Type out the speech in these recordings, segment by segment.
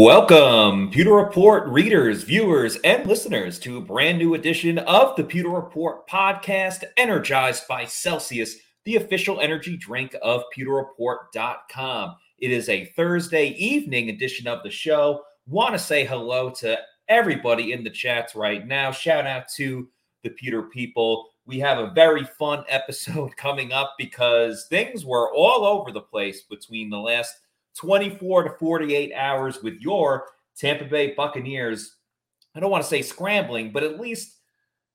Welcome, Pewter Report readers, viewers, and listeners to a brand new edition of the Pewter Report podcast, energized by Celsius, the official energy drink of pewterreport.com. It is a Thursday evening edition of the show. Want to say hello to everybody in the chats right now. Shout out to the Pewter people. We have a very fun episode coming up because things were all over the place between the last 24 to 48 hours with your Tampa Bay Buccaneers. I don't want to say scrambling, but at least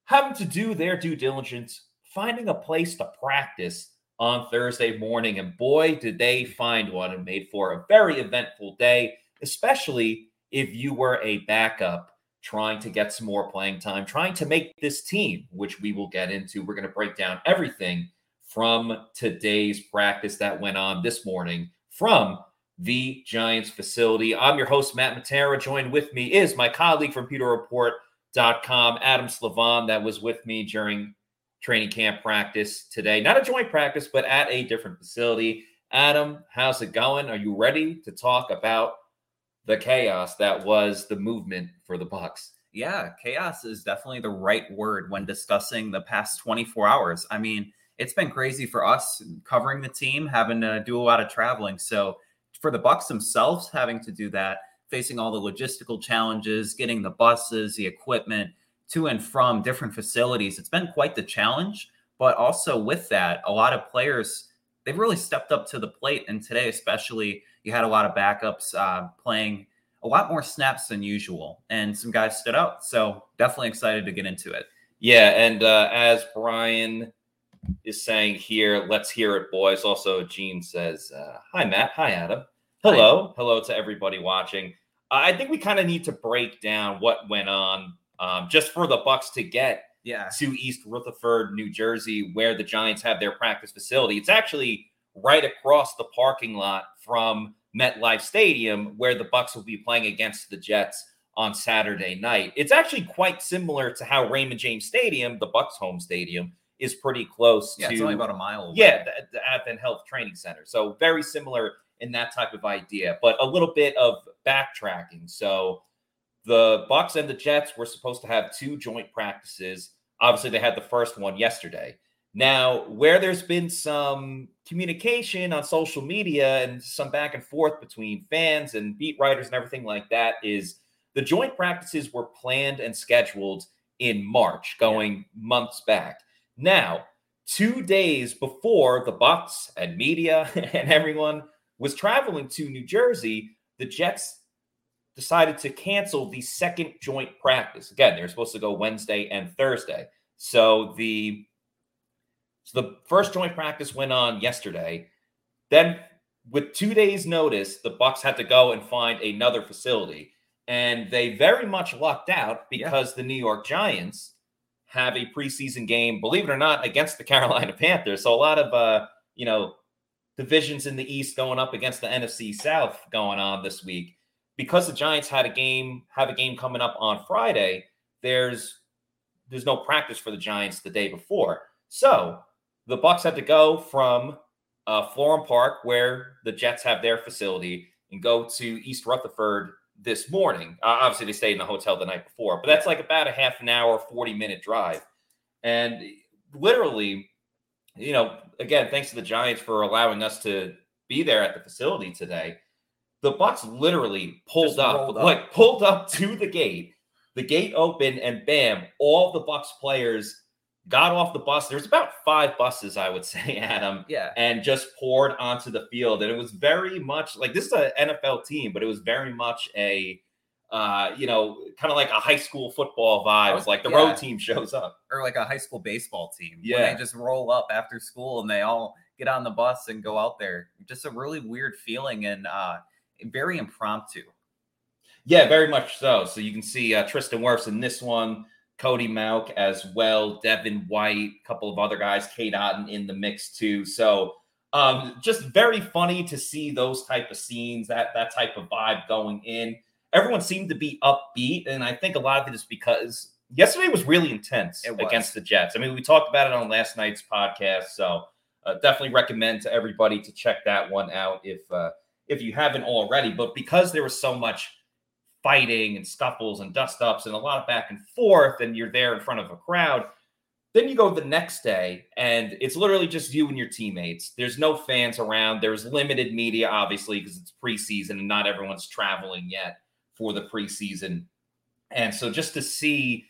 having to do their due diligence, finding a place to practice on Thursday morning. And boy, did they find one and made for a very eventful day, especially if you were a backup trying to get some more playing time, trying to make this team, which we will get into. We're going to break down everything from today's practice that went on this morning from the Giants facility. I'm your host, Matt Matera. Joined with me is my colleague from PewterReport.com, Adam Slavon, that was with me during training camp practice today. Not a joint practice, but at a different facility. Adam, how's it going? Are you ready to talk about the chaos that was the movement for the Bucs? Yeah, chaos is definitely the right word when discussing the past 24 hours. I mean, it's been crazy for us covering the team, having to do a lot of traveling. So for the Bucs themselves having to do that, facing all the logistical challenges, getting the buses, the equipment to and from different facilities, it's been quite the challenge. But also with that, a lot of players they've really stepped up to the plate. And today, especially, you had a lot of backups uh, playing a lot more snaps than usual, and some guys stood out. So definitely excited to get into it. Yeah, and uh, as Brian is saying here, let's hear it, boys. Also, Gene says, uh, "Hi, Matt. Hi, Adam." Hello, hello to everybody watching. Uh, I think we kind of need to break down what went on um, just for the Bucs to get yeah. to East Rutherford, New Jersey, where the Giants have their practice facility. It's actually right across the parking lot from MetLife Stadium, where the Bucs will be playing against the Jets on Saturday night. It's actually quite similar to how Raymond James Stadium, the Bucs' home stadium, is pretty close yeah, to. It's only about a mile. Away. Yeah, the, the Advent Health Training Center. So very similar in that type of idea, but a little bit of backtracking. So the Bucs and the Jets were supposed to have two joint practices. Obviously, they had the first one yesterday. Now, where there's been some communication on social media and some back and forth between fans and beat writers and everything like that is the joint practices were planned and scheduled in March, going yeah. months back. Now, two days before the Bucs and media and everyone was traveling to New Jersey, the Jets decided to cancel the second joint practice. Again, they were supposed to go Wednesday and Thursday. So the so the first joint practice went on yesterday. Then with 2 days notice, the Bucs had to go and find another facility and they very much lucked out because yeah. the New York Giants have a preseason game, believe it or not, against the Carolina Panthers. So a lot of uh, you know, divisions in the East going up against the NFC South going on this week. Because the Giants had a game, have a game coming up on Friday, there's there's no practice for the Giants the day before. So the Bucs had to go from uh, Florham Park, where the Jets have their facility, and go to East Rutherford this morning. Uh, obviously, they stayed in the hotel the night before, but that's like about a half an hour, 40 minute drive. And literally, you know, again, thanks to the Giants for allowing us to be there at the facility today. The Bucs literally pulled up, up, like pulled up to the gate. The gate opened, and bam! All the Bucs players got off the bus. There's about five buses, I would say, Adam. Yeah. And just poured onto the field, and it was very much like this is an NFL team, but it was very much a uh, you know, kind of like a high school football vibe. It's like the yeah. road team shows up, or like a high school baseball team. Yeah, they just roll up after school and they all get on the bus and go out there. Just a really weird feeling and uh, very impromptu. Yeah, very much so. So you can see uh, Tristan Wirfs in this one, Cody Mauch as well, Devin White, a couple of other guys, Cade Otton in the mix too. So um, just very funny to see those type of scenes, that that type of vibe going in everyone seemed to be upbeat. And I think a lot of it is because yesterday was really intense was. against the Jets. I mean, we talked about it on last night's podcast. So uh, definitely recommend to everybody to check that one out if uh, if you haven't already. But because there was so much fighting and scuffles and dust ups and a lot of back and forth, and you're there in front of a crowd. Then you go the next day, and it's literally just you and your teammates. There's no fans around. There's limited media, obviously, because it's preseason and not everyone's traveling yet for the preseason. And so just to see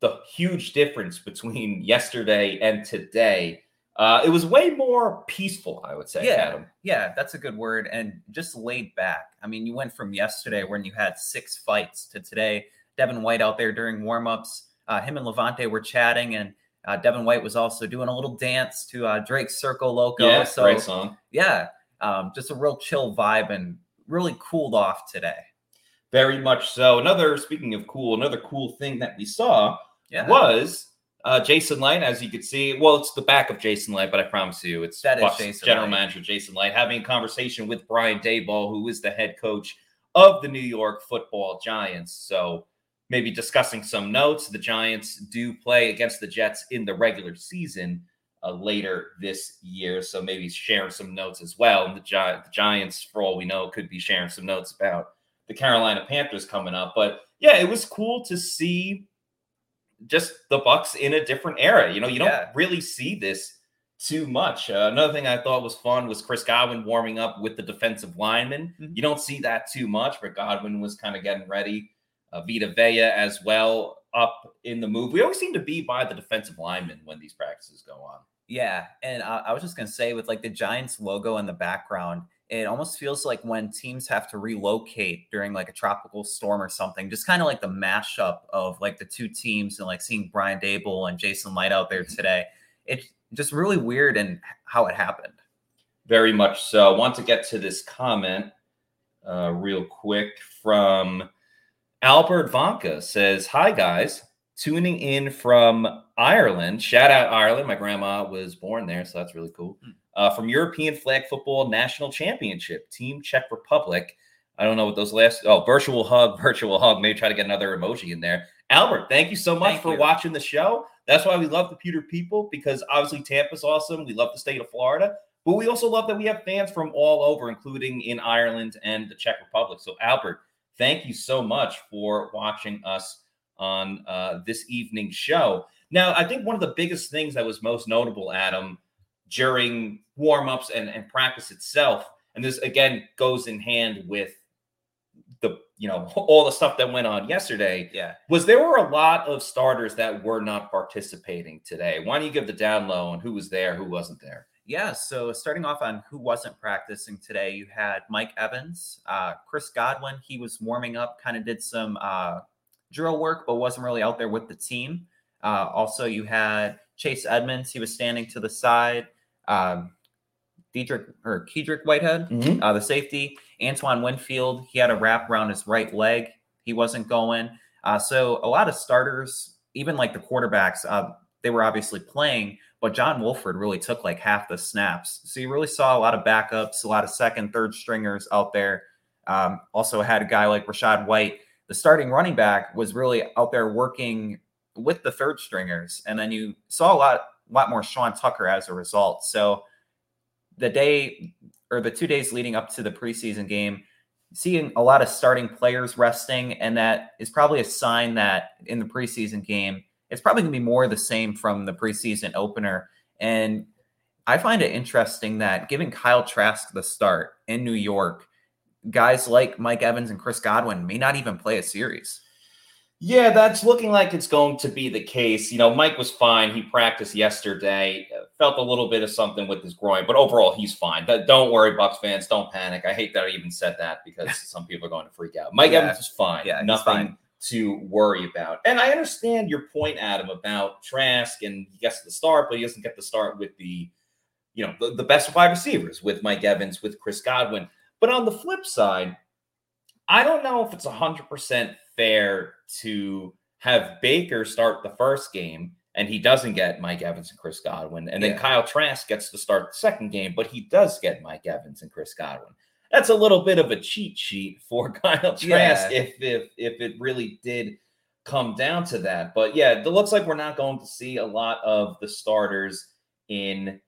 the huge difference between yesterday and today, uh, it was way more peaceful, I would say. Yeah, Adam. yeah, that's a good word, and just laid back. I mean, you went from yesterday when you had six fights to today. Devin White out there during warmups. Uh, him and Lavonte were chatting, and uh, Devin White was also doing a little dance to uh, Drake's Circo Loco. Yeah, so great song. yeah, um, just a real chill vibe and really cooled off today. Very much so. Another, speaking of cool, another cool thing that we saw Yeah, was uh, Jason Licht, as you could see. Well, it's the back of Jason Licht, but I promise you, it's That is Jason general Licht. manager Jason Licht having a conversation with Brian Daboll, who is the head coach of the New York Football Giants. So maybe discussing some notes. The Giants do play against the Jets in the regular season uh, later this year, so maybe sharing some notes as well. And the, Gi- the Giants, for all we know, could be sharing some notes about the Carolina Panthers coming up. But yeah, it was cool to see just the Bucs in a different era. You know, you don't really see this too much. Uh, another thing I thought was fun was Chris Godwin warming up with the defensive lineman. Mhm. You don't see that too much, but Godwin was kind of getting ready. Uh, Vita Vea as well up in the move. We always seem to be by the defensive lineman when these practices go on. Yeah, and I, I was just gonna say with like the Giants logo in the background, it almost feels like when teams have to relocate during like a tropical storm or something, just kind of like the mashup of like the two teams and like seeing Brian Daboll and Jason Licht out there today. It's just really weird and how it happened. Very much so. I want to get to this comment uh, real quick from Albert Vanka says, Hi guys, tuning in from Ireland. Shout out Ireland. My grandma was born there, so that's really cool. Hmm. Uh, from European Flag Football National Championship, Team Czech Republic. I don't know what those last oh virtual hug, virtual hug. Maybe try to get another emoji in there. Albert, thank you so much Thank for you. watching the show. That's why we love the Pewter people because obviously Tampa's awesome. We love the state of Florida, but we also love that we have fans from all over, including in Ireland and the Czech Republic. So, Albert, thank you so much for watching us on uh, this evening's show. Now, I think one of the biggest things that was most notable, Adam, during warm-ups and, and practice itself, and this again goes in hand with the you know all the stuff that went on yesterday Yeah. was there were a lot of starters that were not participating today. Why don't you give the down low on who was there, who wasn't there? Yeah, so starting off on who wasn't practicing today, you had Mike Evans, uh, Chris Godwin. He was warming up, kind of did some uh, drill work, but wasn't really out there with the team. Uh, also, you had Chase Edmonds. He was standing to the side. Um, Diedrich or Kedrick Whitehead, uh, the safety. Antoine Winfield, he had a wrap around his right leg. He wasn't going. Uh, so a lot of starters, even like the quarterbacks, uh, they were obviously playing, but John Wolford really took like half the snaps. So you really saw a lot of backups, a lot of second, third stringers out there. Um, also had a guy like Rachaad White. The starting running back was really out there working with the third stringers, and then you saw a lot, lot more Sean Tucker as a result. So the day or the two days leading up to the preseason game, seeing a lot of starting players resting, and that is probably a sign that in the preseason game, it's probably going to be more the same from the preseason opener. And I find it interesting that giving Kyle Trask the start in New York, guys like Mike Evans and Chris Godwin may not even play a series. Yeah, that's looking like it's going to be the case. You know, Mike was fine. He practiced yesterday. Felt a little bit of something with his groin, but overall he's fine. But don't worry, Bucs fans, don't panic. I hate that I even said that because some people are going to freak out. Mike Yeah. Evans is fine. Yeah, nothing fine. to worry about. And I understand your point, Adam, about Trask and he gets the start, but he doesn't get the start with the, you know, the, the best wide receivers with Mike Evans, with Chris Godwin. But on the flip side, I don't know if it's 100% fair to have Baker start the first game and he doesn't get Mike Evans and Chris Godwin. And then Yeah. Kyle Trask gets to start the second game, but he does get Mike Evans and Chris Godwin. That's a little bit of a cheat sheet for Kyle Trask Yeah. if, if if it really did come down to that. But yeah, it looks like we're not going to see a lot of the starters in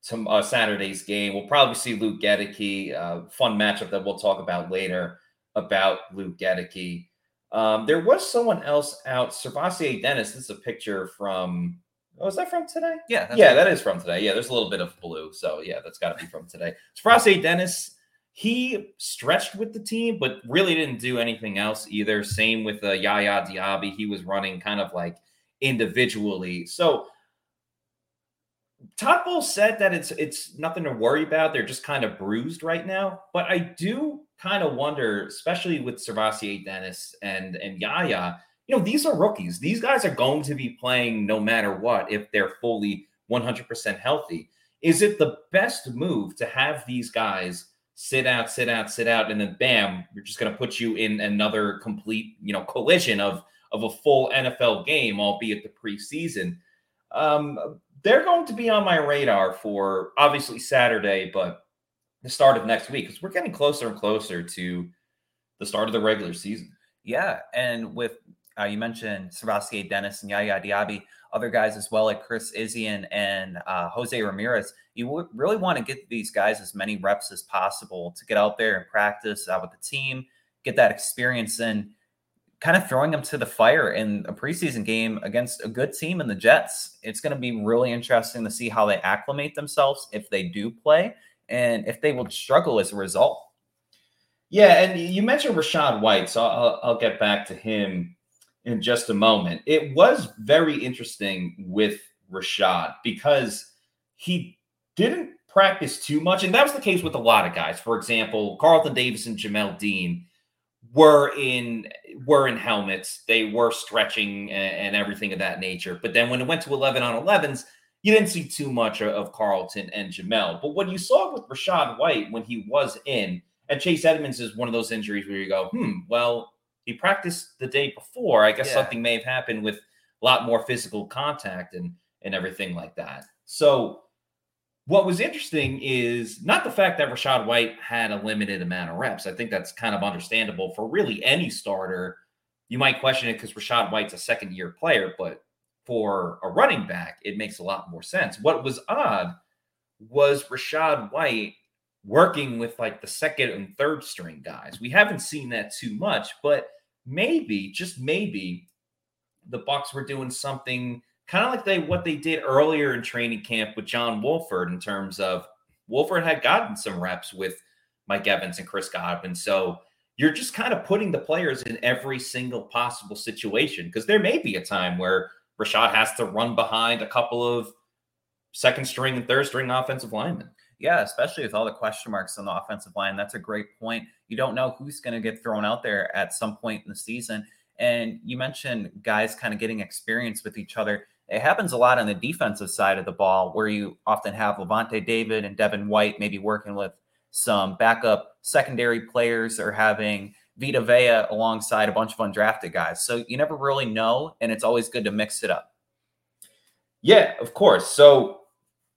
some uh, Saturday's game. We'll probably see Luke Goedeke, uh, fun matchup that we'll talk about later about Luke Goedeke. Um, there was someone else out, SirVocea Dennis. This is a picture from. Oh, is that from today? Yeah, yeah, that is from today. Yeah, there's a little bit of blue, so yeah, that's got to be from today. SirVocea Dennis. He stretched with the team, but really didn't do anything else either. Same with uh, Yaya Diaby. He was running kind of like individually. So Todd Bowles said that it's it's nothing to worry about. They're just kind of bruised right now. But I do kind of wonder, especially with SirVocea Dennis and and Yaya, you know, these are rookies. These guys are going to be playing no matter what if they're fully 100% healthy. Is it the best move to have these guys sit out, sit out, sit out, and then bam, you're just going to put you in another complete, you know, collision of of a full NFL game, albeit the preseason? Um, they're going to be on my radar for obviously Saturday, but the start of next week because we're getting closer and closer to the start of the regular season. Yeah, and with uh, you mentioned SirVocea Dennis and Yaya Diaby, other guys as well like Chris Izien and uh, Jose Ramirez. You w- really want to get these guys as many reps as possible to get out there and practice uh, with the team, get that experience in kind of throwing them to the fire in a preseason game against a good team in the Jets. It's going to be really interesting to see how they acclimate themselves if they do play and if they will struggle as a result. Yeah, and you mentioned Rachaad White, so I'll, I'll get back to him in just a moment. It was very interesting with Rachaad because he didn't practice too much, and that was the case with a lot of guys. For example, Carlton Davis and Jamel Dean were in were in helmets. They were stretching and, and, everything of that nature. But then when it went to 11 on 11s, you didn't see too much of Carlton and Jamel. But what you saw with Rachaad White when he was in, and Chase Edmonds is one of those injuries where you go, hmm, well, he practiced the day before. I guess yeah. something may have happened with a lot more physical contact and and everything like that. So what was interesting is not the fact that Rachaad White had a limited amount of reps. I think that's kind of understandable for really any starter. You might question it because Rachaad White's a second year player, but for a running back, it makes a lot more sense. What was odd was Rachaad White working with like the second and third string guys. We haven't seen that too much, but maybe, just maybe, the Bucs were doing something kind of like they what they did earlier in training camp with John Wolford in terms of Wolford had gotten some reps with Mike Evans and Chris Godwin. So you're just kind of putting the players in every single possible situation because there may be a time where Rachaad has to run behind a couple of second string and third string offensive linemen. Yeah, especially with all the question marks on the offensive line. That's a great point. You don't know who's going to get thrown out there at some point in the season. And you mentioned guys kind of getting experience with each other. It happens a lot on the defensive side of the ball where you often have Lavonte David and Devin White maybe working with some backup secondary players or having Vita Vea alongside a bunch of undrafted guys. So you never really know, and it's always good to mix it up. Yeah, of course. So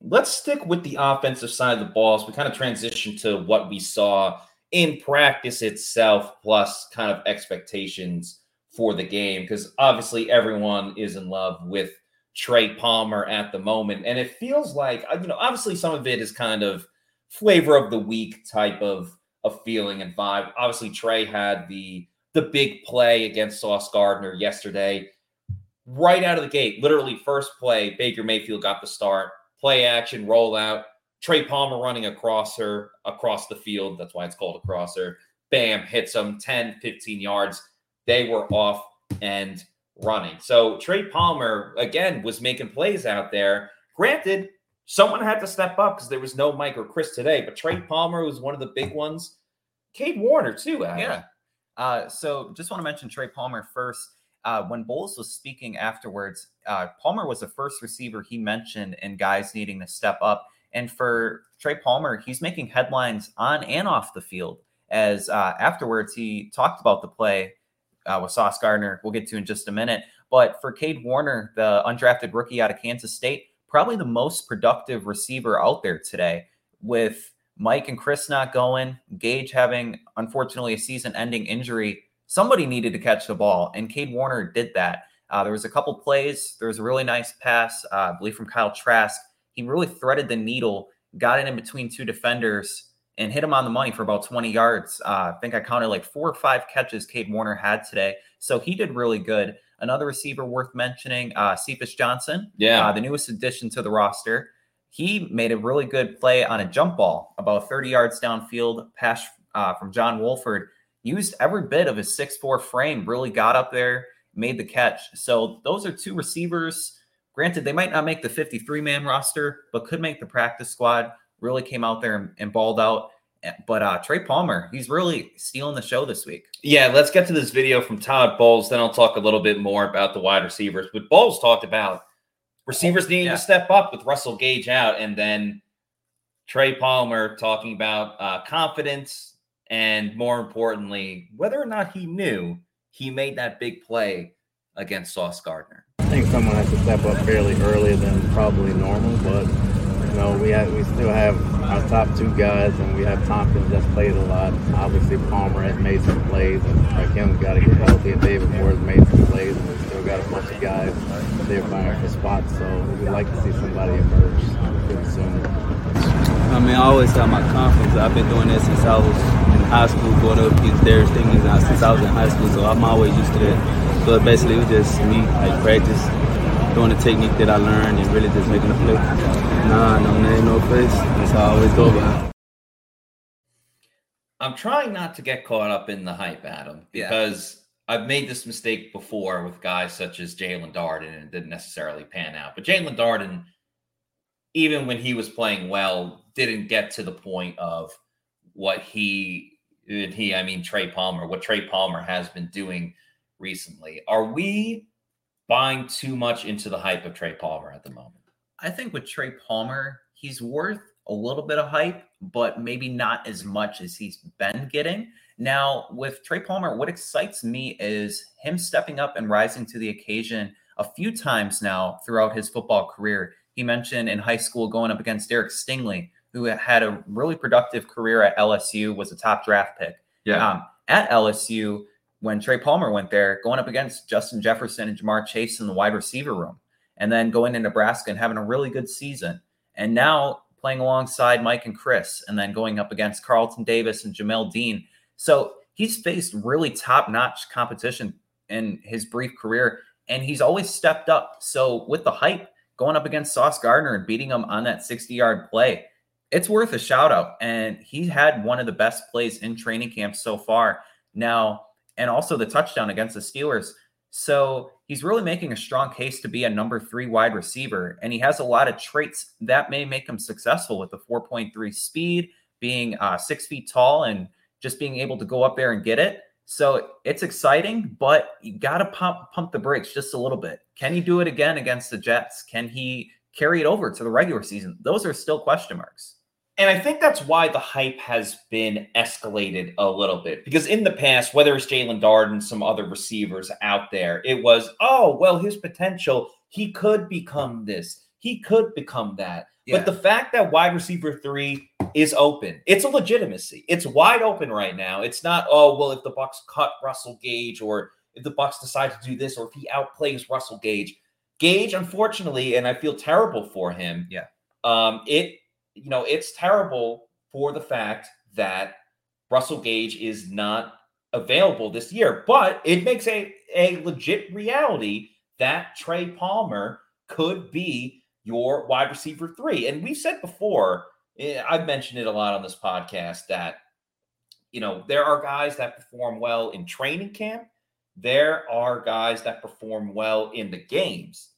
let's stick with the offensive side of the ball as we kind of transition to what we saw in practice itself, plus kind of expectations for the game, because obviously everyone is in love with Trey Palmer at the moment. And it feels like, uh, you know, obviously some of it is kind of flavor of the week type of, of feeling and vibe. Obviously, Trey had the the big play against Sauce Gardner yesterday. Right out of the gate, literally first play, Baker Mayfield got the start. Play action, rollout. Trey Palmer running across her, across the field. That's why it's called a crosser. Bam, hits them 10, 15 yards. They were off and running. So Trey Palmer, again, was making plays out there. Granted, someone had to step up because there was no Mike or Chris today, but Trey Palmer was one of the big ones. Cade Warner, too. Adam. Yeah. Uh, so just want to mention Trey Palmer first. Uh, when Bowles was speaking afterwards, uh, Palmer was the first receiver he mentioned and guys needing to step up. And for Trey Palmer, he's making headlines on and off the field. As uh, afterwards, he talked about the play uh, with Sauce Gardner, we'll get to in just a minute. But for Cade Warner, the undrafted rookie out of Kansas State, probably the most productive receiver out there today with Mike and Chris not going, Gage having unfortunately a season ending injury. Somebody needed to catch the ball, and Cade Warner did that. Uh, there was a couple plays. There was a really nice pass, uh, I believe, from Kyle Trask. He really threaded the needle, got it in between two defenders, and hit him on the money for about 20 yards. Uh, I think I counted like four or five catches Cade Warner had today. So he did really good. Another receiver worth mentioning, uh, Cephus Johnson. Yeah. Uh, the newest addition to the roster. He made a really good play on a jump ball about 30 yards downfield, pass uh, from John Wolford. Used every bit of his 6'4 frame, really got up there, made the catch. So those are two receivers. Granted, they might not make the 53 man roster, but could make the practice squad really came out there and, and balled out. But uh, Trey Palmer, he's really stealing the show this week. Yeah, let's get to this video from Todd Bowles. Then I'll talk a little bit more about the wide receivers. But Bowles talked about receivers needing Yeah. to step up with Russell Gage out, and then Trey Palmer talking about uh, confidence and more importantly, whether or not he knew he made that big play against Sauce Gardner. I think someone has to step up fairly earlier than probably normal, but you know we have we still have our top two guys, and we have Thompkins that's played a lot. Obviously Palmer has made some plays, and Rakim's got to get healthy. And David Moore has made some plays, and we still got a bunch of guys they're vying for spots. So we'd like to see somebody emerge pretty soon. I mean, I always have my confidence. I've been doing this since I was in high school, going up against Stingley uh, since I was in high school, so I'm always used to that. But basically, it was just me, like practice, doing the technique that I learned, and really just making a play. Nah, no name, no face. That's how I always go about I'm trying not to get caught up in the hype, Adam, Yeah. because I've made this mistake before with guys such as Jaelon Darden and it didn't necessarily pan out. But Jaelon Darden, even when he was playing well, didn't get to the point of what he and he, I mean Trey Palmer, what Trey Palmer has been doing recently. Are we buying too much into the hype of Trey Palmer at the moment? I think with Trey Palmer, he's worth a little bit of hype, but maybe not as much as he's been getting. Now, with Trey Palmer, what excites me is him stepping up and rising to the occasion a few times now throughout his football career. He mentioned in high school going up against Derek Stingley, who had a really productive career at LSU, was a top draft pick. Um, at LSU, when Trey Palmer went there, going up against Justin Jefferson and Ja'Marr Chase in the wide receiver room, and then going to Nebraska and having a really good season. And now playing alongside Mike and Chris, and then going up against Carlton Davis and Jamel Dean. So he's faced really top notch competition in his brief career, and he's always stepped up. So with the hype, going up against Sauce Gardner and beating him on that 60 yard play, it's worth a shout out. And he had one of the best plays in training camp so far. Now, and also the touchdown against the Steelers. So he's really making a strong case to be a number three wide receiver. And he has a lot of traits that may make him successful with the 4.3 speed, being uh, six feet tall, and just being able to go up there and get it. So it's exciting, but you got to pump pump the brakes just a little bit. Can he do it again against the Jets? Can he carry it over to the regular season? Those are still question marks. And I think that's why the hype has been escalated a little bit. Because in the past, whether it's Jaelon Darden, some other receivers out there, it was, oh, well, his potential, he could become this, he could become that. But the fact that wide receiver three is open, it's a legitimacy. It's wide open right now. It's not, oh, well, if the Bucs cut Russell Gage or if the Bucs decide to do this or if he outplays Russell Gage. Gage, unfortunately, and I feel terrible for him. Yeah. Um, it you know, it's terrible for the fact that Russell Gage is not available this year, but it makes a, a legit reality that Trey Palmer could be your wide receiver three. And we've said before, eh, I've mentioned it a lot on this podcast that, you know, there are guys that perform well in training camp, there are guys that perform well in the games.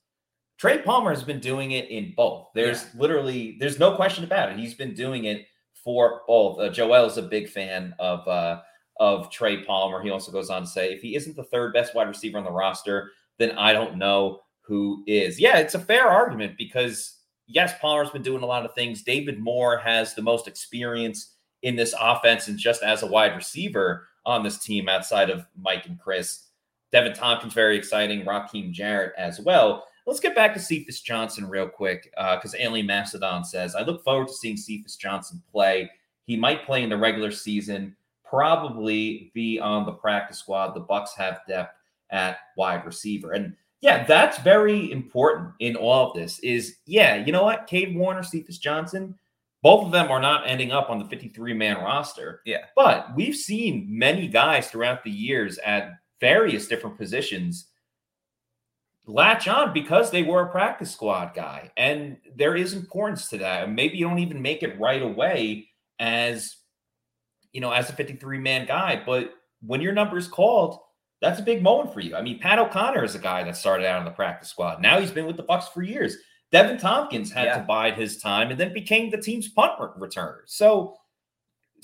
Trey Palmer has been doing it in both. There's literally there's no question about it. He's been doing it for both. Uh, Joel is a big fan of uh, of Trey Palmer. He also goes on to say, if he isn't the third best wide receiver on the roster, then I don't know who is. Yeah, it's a fair argument because yes, Palmer's been doing a lot of things. David Moore has the most experience in this offense and just as a wide receiver on this team outside of Mike and Chris. Deven Thompkins, very exciting. Rakim Jarrett as well. Let's get back to Cephus Johnson real quick uh, because Alien Mastodon says, I look forward to seeing Cephus Johnson play. He might play in the regular season, probably be on the practice squad. The Bucs have depth at wide receiver. And yeah, that's very important in all of this is, yeah, you know what? Cade Warner, Cephus Johnson, both of them are not ending up on the 53 man roster. Yeah. But we've seen many guys throughout the years at various different positions latch on because they were a practice squad guy. And there is importance to that. And maybe you don't even make it right away as, you know, as a 53 man guy. But when your number is called, that's a big moment for you. I mean, Pat O'Connor is a guy that started out on the practice squad. Now he's been with the Bucs for years. Deven Thompkins had Yeah. to bide his time and then became the team's punt returner. So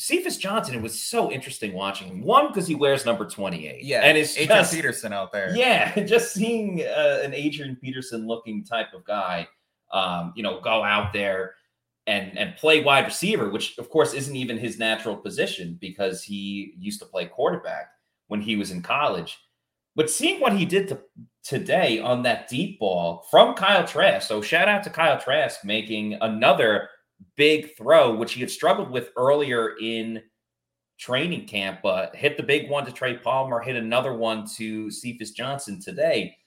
Cephus Johnson, it was so interesting watching him. One, because he wears number 28. Yeah. And it's Adrian just, Peterson out there. yeah, just seeing uh, an Adrian Peterson looking type of guy, um, you know, go out there and and play wide receiver, which of course isn't even his natural position because he used to play quarterback when he was in college. But seeing what he did to, today on that deep ball from Kyle Trask, so shout out to Kyle Trask making another big throw, which he had struggled with earlier in training camp, but hit the big one to Trey Palmer, hit another one to Cephus Johnson today.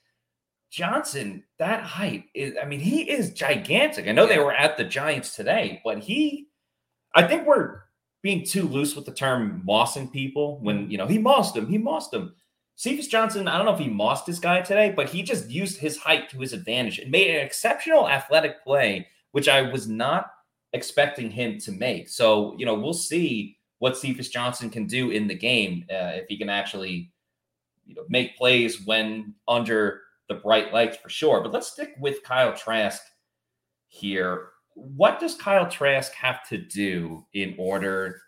Johnson, that height is, I mean, he is gigantic. I know they were at the Giants today, but he, I think we're being too loose with the term mossing people when, mm-hmm. you know, he mossed him, he mossed him. Cephus Johnson, I don't know if he mossed this guy today, but he just used his height to his advantage and made an exceptional athletic play, which I was not expecting him to make. So, you know, we'll see what Cephus Johnson can do in the game uh, if he can actually, you know, make plays when under the bright lights for sure. But let's stick with Kyle Trask here. What does Kyle Trask have to do in order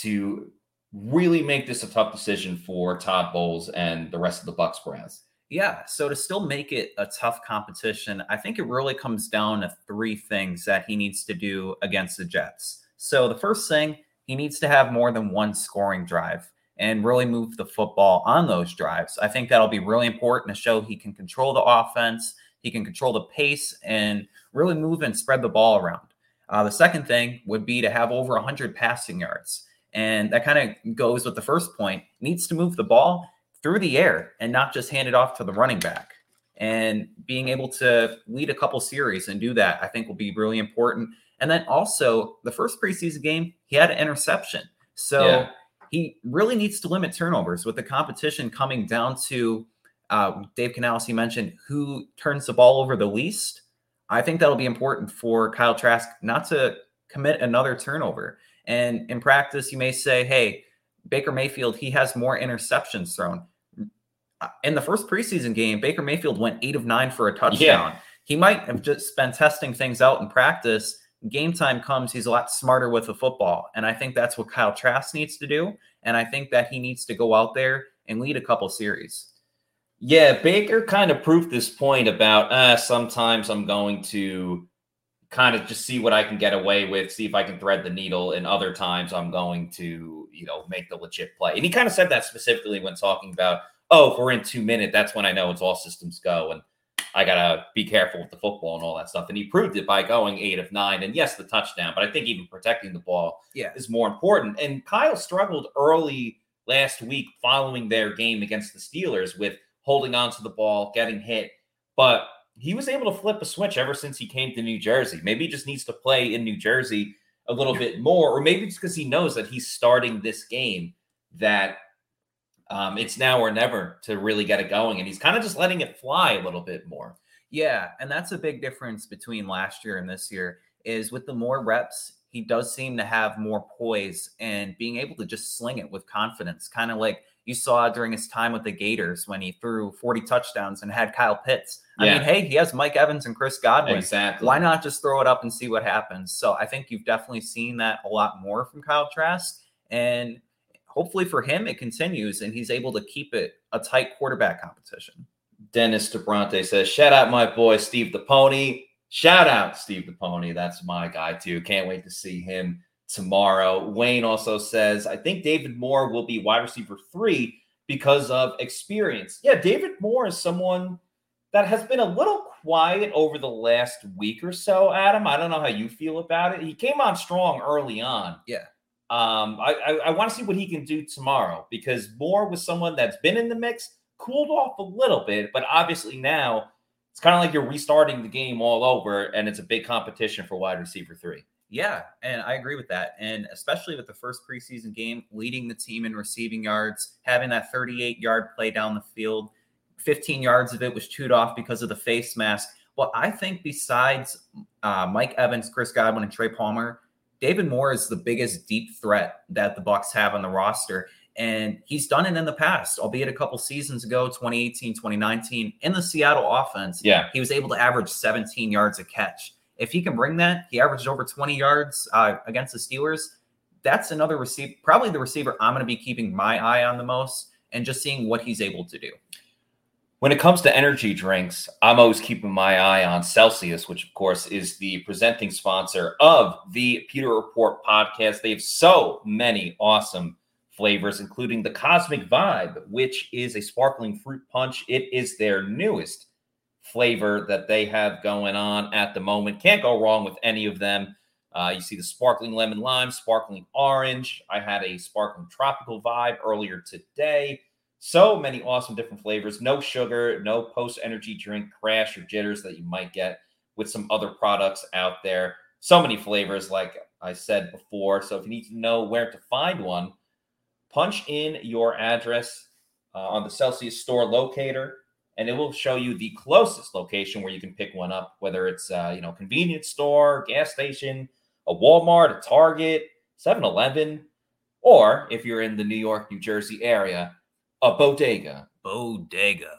to really make this a tough decision for Todd Bowles and the rest of the Bucs brass? Yeah. So to still make it a tough competition, I think it really comes down to three things that he needs to do against the Jets. So the first thing, he needs to have more than one scoring drive and really move the football on those drives. I think that'll be really important to show he can control the offense, he can control the pace, and really move and spread the ball around. Uh, the second thing would be to have over 100 passing yards. And that kind of goes with the first point. Needs to move the ball through the air and not just hand it off to the running back. And being able to lead a couple series and do that, I think will be really important. And then also, the first preseason game, he had an interception. So Yeah. he really needs to limit turnovers with the competition coming down to uh, Dave Canales, he mentioned who turns the ball over the least. I think that'll be important for Kyle Trask not to commit another turnover. And in practice, you may say, hey, Baker Mayfield, he has more interceptions thrown. Uh, In the first preseason game, Baker Mayfield went eight of nine for a touchdown. He might have just been testing things out in practice. Game time comes, he's a lot smarter with the football. And I think that's what Kyle Trask needs to do. And I think that he needs to go out there and lead a couple series. Yeah, Baker kind of proved this point about uh, sometimes I'm going to kind of just see what I can get away with, see if I can thread the needle, and other times I'm going to, you know, make the legit play. And he kind of said that specifically when talking about, oh, if we're in two minute, that's when I know it's all systems go, and I gotta be careful with the football and all that stuff. And he proved it by going eight of nine, and yes, the touchdown, but I think even protecting the ball Yeah. is more important. And Kyle struggled early last week following their game against the Steelers with holding on to the ball, getting hit. But he was able to flip a switch ever since he came to New Jersey. Maybe he just needs to play in New Jersey a little bit more, or maybe it's because he knows that he's starting this game that um, it's now or never to really get it going. And he's kind of just letting it fly a little bit more. Yeah, and that's a big difference between last year and this year is with the more reps, he does seem to have more poise and being able to just sling it with confidence, kind of like you saw during his time with the Gators when he threw 40 touchdowns and had Kyle Pitts. I Yeah. mean, hey, he has Mike Evans and Chris Godwin. Exactly. Why not just throw it up and see what happens? So I think you've definitely seen that a lot more from Kyle Trask. And hopefully for him, it continues and he's able to keep it a tight quarterback competition. Dennis DeBronte says, shout out my boy Steve the Pony. Shout out Steve the Pony. That's my guy too. Can't wait to see him tomorrow. Wayne also says, I think David Moore will be wide receiver three because of experience. Yeah, David Moore is someone that has been a little quiet over the last week or so, Adam. I don't know how you feel about it. He came on strong early on. Yeah. Um, I, I, I want to see what he can do tomorrow because Moore was someone that's been in the mix, cooled off a little bit, but obviously now it's kind of like you're restarting the game all over, and it's a big competition for wide receiver three. Yeah, and I agree with that. And especially with the first preseason game, leading the team in receiving yards, having that 38 yard play down the field, 15 yards of it was chewed off because of the face mask. Well, I think besides uh, Mike Evans, Chris Godwin, and Trey Palmer, David Moore is the biggest deep threat that the Bucs have on the roster. And he's done it in the past, albeit a couple seasons ago, 2018, 2019, in the Seattle offense. Yeah. He was able to average 17 yards a catch. If he can bring that, he averaged over 20 yards uh, against the Steelers. That's another receiver, probably the receiver I'm going to be keeping my eye on the most and just seeing what he's able to do. When it comes to energy drinks, I'm always keeping my eye on Celsius, which of course is the presenting sponsor of the Pewter Report podcast. They have so many awesome flavors, including the Cosmic Vibe, which is a sparkling fruit punch. It is their newest flavor that they have going on at the moment. Can't go wrong with any of them. Uh, you see the sparkling lemon lime, sparkling orange. I had a sparkling tropical vibe earlier today. So many awesome different flavors. No sugar, no post energy drink crash or jitters that you might get with some other products out there. So many flavors, like I said before. So if you need to know where to find one, punch in your address uh, on the Celsius store locator, and it will show you the closest location where you can pick one up, whether it's uh, you know convenience store, gas station, a Walmart, a Target, 7-Eleven, or if you're in the New York, New Jersey area, a bodega. Bodega.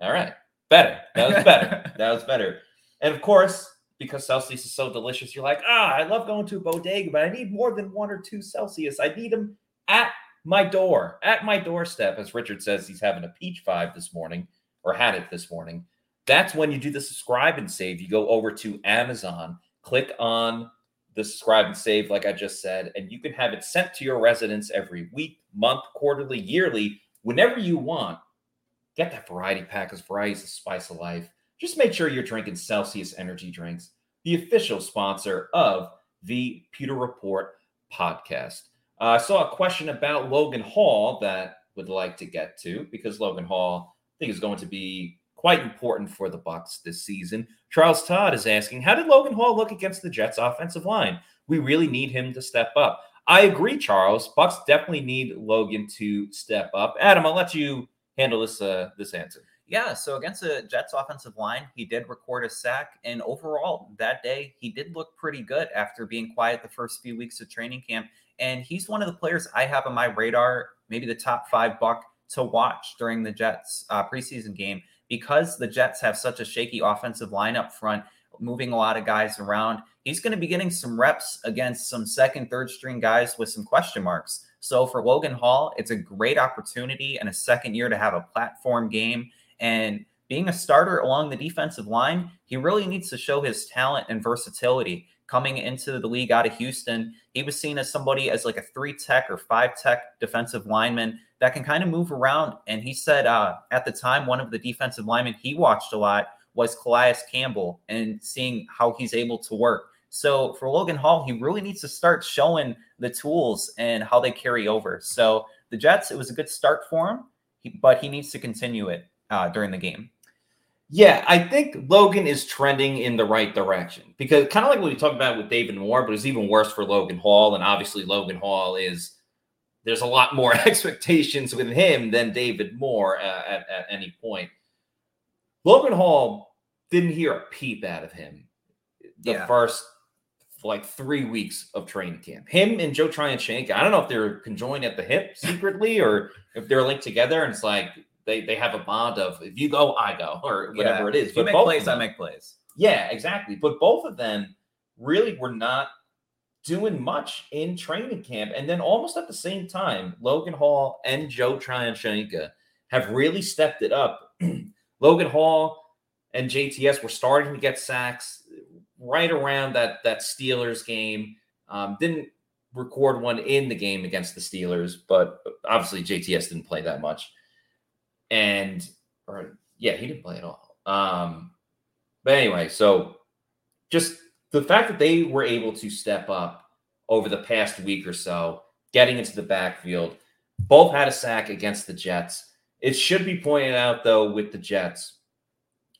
All right, better. That was better. that was better. And of course, because Celsius is so delicious, you're like, ah, I love going to a bodega, but I need more than one or two Celsius. I need them at my door, at my doorstep, as Richard says he's having a peach vibe this morning or had it this morning. That's when you do the subscribe and save. You go over to Amazon, click on the subscribe and save, like I just said, and you can have it sent to your residence every week, month, quarterly, yearly, whenever you want. Get that variety pack because variety is the spice of life. Just make sure you're drinking Celsius energy drinks, the official sponsor of the Pewter Report podcast. Uh, I saw a question about Logan Hall that would like to get to because Logan Hall, I think, is going to be quite important for the Bucs this season. Charles Todd is asking, how did Logan Hall look against the Jets' offensive line? We really need him to step up. I agree, Charles. Bucs definitely need Logan to step up. Adam, I'll let you handle this uh, this answer. Yeah, so against the Jets offensive line, he did record a sack. And overall, that day, he did look pretty good after being quiet the first few weeks of training camp. And he's one of the players I have on my radar, maybe the top five buck to watch during the Jets uh, preseason game because the Jets have such a shaky offensive line up front, moving a lot of guys around. He's going to be getting some reps against some second, third string guys with some question marks. So for Logan Hall, it's a great opportunity and a second year to have a platform game. And being a starter along the defensive line, he really needs to show his talent and versatility coming into the league out of Houston. He was seen as somebody as like a three tech or five tech defensive lineman that can kind of move around. And he said uh, at the time, one of the defensive linemen he watched a lot was Calais Campbell and seeing how he's able to work. So for Logan Hall, he really needs to start showing the tools and how they carry over. So the Jets, it was a good start for him, but he needs to continue it uh, during the game. Yeah, I think Logan is trending in the right direction because kind of like what we talked about with David Moore, but it's even worse for Logan Hall. And obviously, Logan Hall is there's a lot more expectations with him than David Moore uh, at, at any point. Logan Hall didn't hear a peep out of him the Yeah. first like three weeks of training camp. Him and Joe Tryon-Shoyinka, I don't know if they're conjoined at the hip secretly or if they're linked together and it's like they, they have a bond of if you go, I go, or whatever Yeah. it is. You make both of plays, I make plays. yeah, exactly. But both of them really were not doing much in training camp. And then almost at the same time, Logan Hall and Joe Tryon-Shoyinka have really stepped it up. Logan Hall and JTS were starting to get sacks right around that that Steelers game. Um, didn't record one in the game against the Steelers, but obviously JTS didn't play that much. And or yeah, he didn't play at all. Um, but anyway, so just the fact that they were able to step up over the past week or so, getting into the backfield, both had a sack against the Jets. It should be pointed out, though, with the Jets,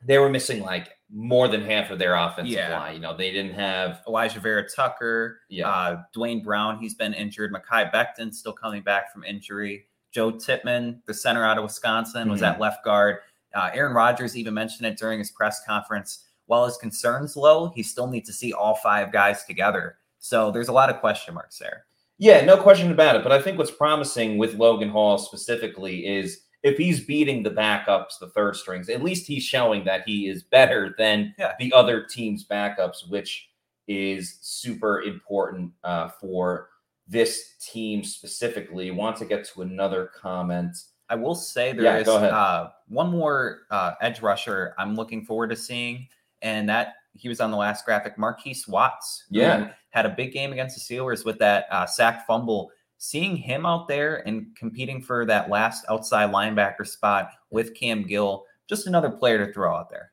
they were missing like more than half of their offensive Yeah. line. You know, they didn't have Alijah Vera Tucker, yeah. uh, Duane Brown, he's been injured. Mekhi Becton still coming back from injury. Joe Tippmann, the center out of Wisconsin, was Mhm. at left guard. Uh, Aaron Rodgers even mentioned it during his press conference. While his concerns low, he still needs to see all five guys together. So there's a lot of question marks there. Yeah, no question about it. But I think what's promising with Logan Hall specifically is if he's beating the backups, the third strings, at least he's showing that he is better than Yeah. the other team's backups, which is super important uh, for this team specifically. Want to get to another comment. I will say there Yeah, is uh, one more uh, edge rusher I'm looking forward to seeing, and that he was on the last graphic, Markees Watts. Yeah. had a big game against the Steelers with that uh, sack fumble. Seeing him out there and competing for that last outside linebacker spot with Cam Gill, just another player to throw out there.